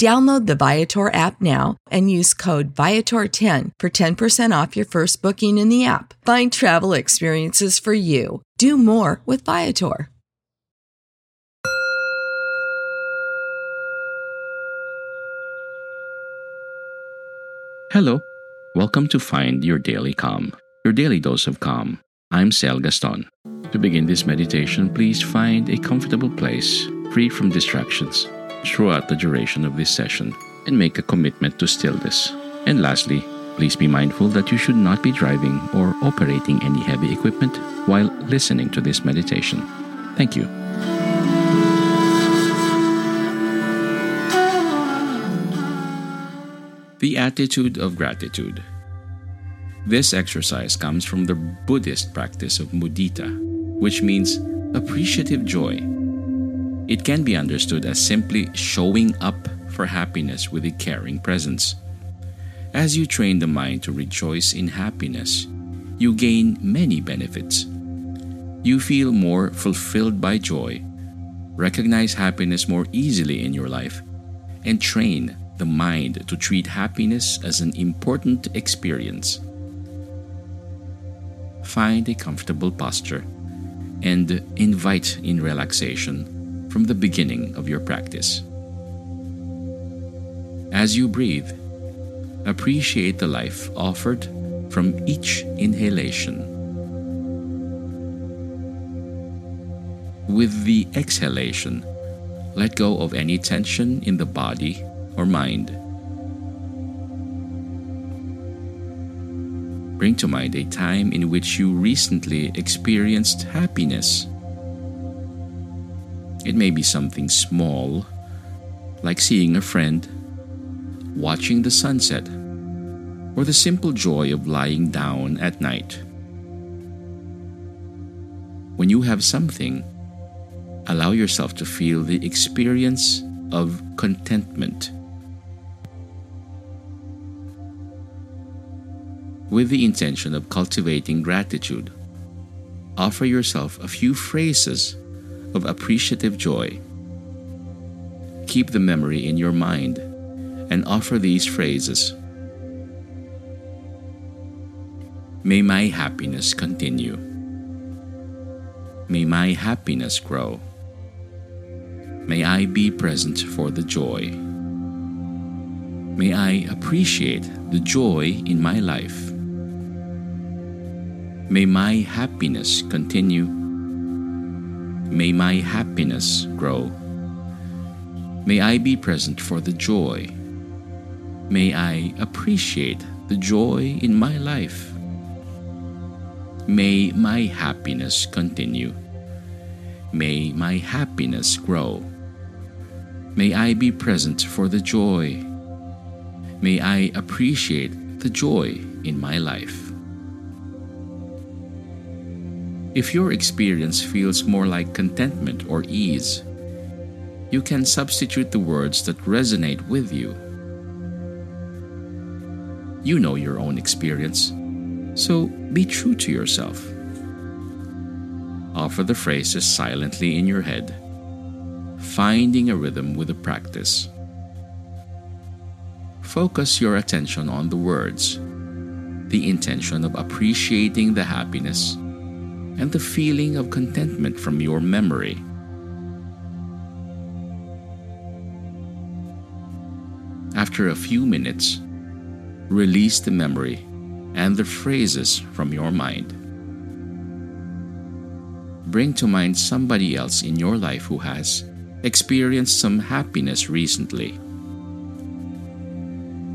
Download the Viator app now and use code Viator10 for 10% off your first booking in the app. Find travel experiences for you. Do more with Viator. Hello. Welcome to Find Your Daily Calm, your daily dose of calm. I'm Sel Gaston. To begin this meditation, please find a comfortable place free from distractions throughout the duration of this session and make a commitment to stillness. And lastly, please be mindful that you should not be driving or operating any heavy equipment while listening to this meditation. Thank you. The attitude of gratitude. This exercise comes from the Buddhist practice of mudita, which means appreciative joy. It can be understood as simply showing up for happiness with a caring presence. As you train the mind to rejoice in happiness, you gain many benefits. You feel more fulfilled by joy, recognize happiness more easily in your life, and train the mind to treat happiness as an important experience. Find a comfortable posture and invite in relaxation from the beginning of your practice. As you breathe, appreciate the life offered from each inhalation. With the exhalation, let go of any tension in the body or mind. Bring to mind a time in which you recently experienced happiness. It may be something small, like seeing a friend, watching the sunset, or the simple joy of lying down at night. When you have something, allow yourself to feel the experience of contentment. With the intention of cultivating gratitude, offer yourself a few phrases of appreciative joy. Keep the memory in your mind and offer these phrases. May my happiness continue. May my happiness grow. May I be present for the joy. May I appreciate the joy in my life. May my happiness continue. May my happiness grow. May I be present for the joy. May I appreciate the joy in my life. May my happiness continue. May my happiness grow. May I be present for the joy. May I appreciate the joy in my life. If your experience feels more like contentment or ease, you can substitute the words that resonate with you. You know your own experience, so be true to yourself. Offer the phrases silently in your head, finding a rhythm with the practice. Focus your attention on the words, the intention of appreciating the happiness, and the feeling of contentment from your memory. After a few minutes, release the memory and the phrases from your mind. Bring to mind somebody else in your life who has experienced some happiness recently.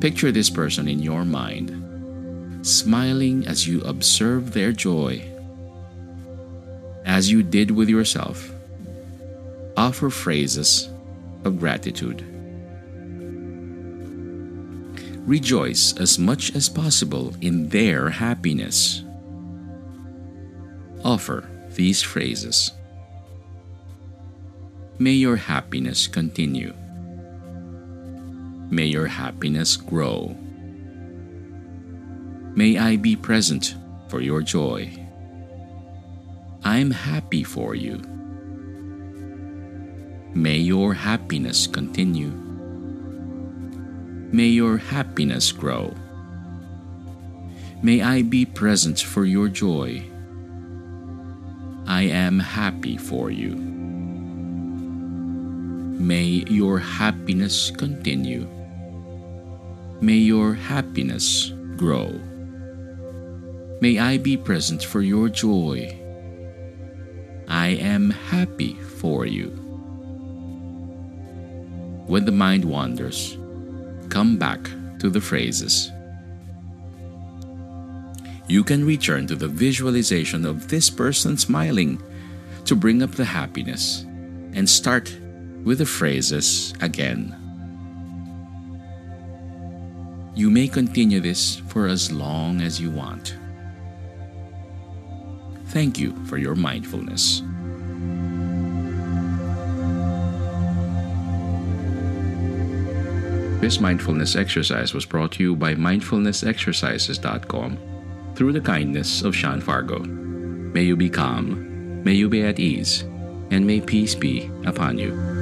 Picture this person in your mind, smiling as you observe their joy. As you did with yourself, offer phrases of gratitude. Rejoice as much as possible in their happiness. Offer these phrases. May your happiness continue. May your happiness grow. May I be present for your joy. I'm happy for you. May your happiness continue. May your happiness grow. May I be present for your joy. I am happy for you. May your happiness continue. May your happiness grow. May I be present for your joy. I am happy for you. When the mind wanders, come back to the phrases. You can return to the visualization of this person smiling to bring up the happiness and start with the phrases again. You may continue this for as long as you want. Thank you for your mindfulness. This mindfulness exercise was brought to you by mindfulnessexercises.com through the kindness of Sean Fargo. May you be calm, may you be at ease, and may peace be upon you.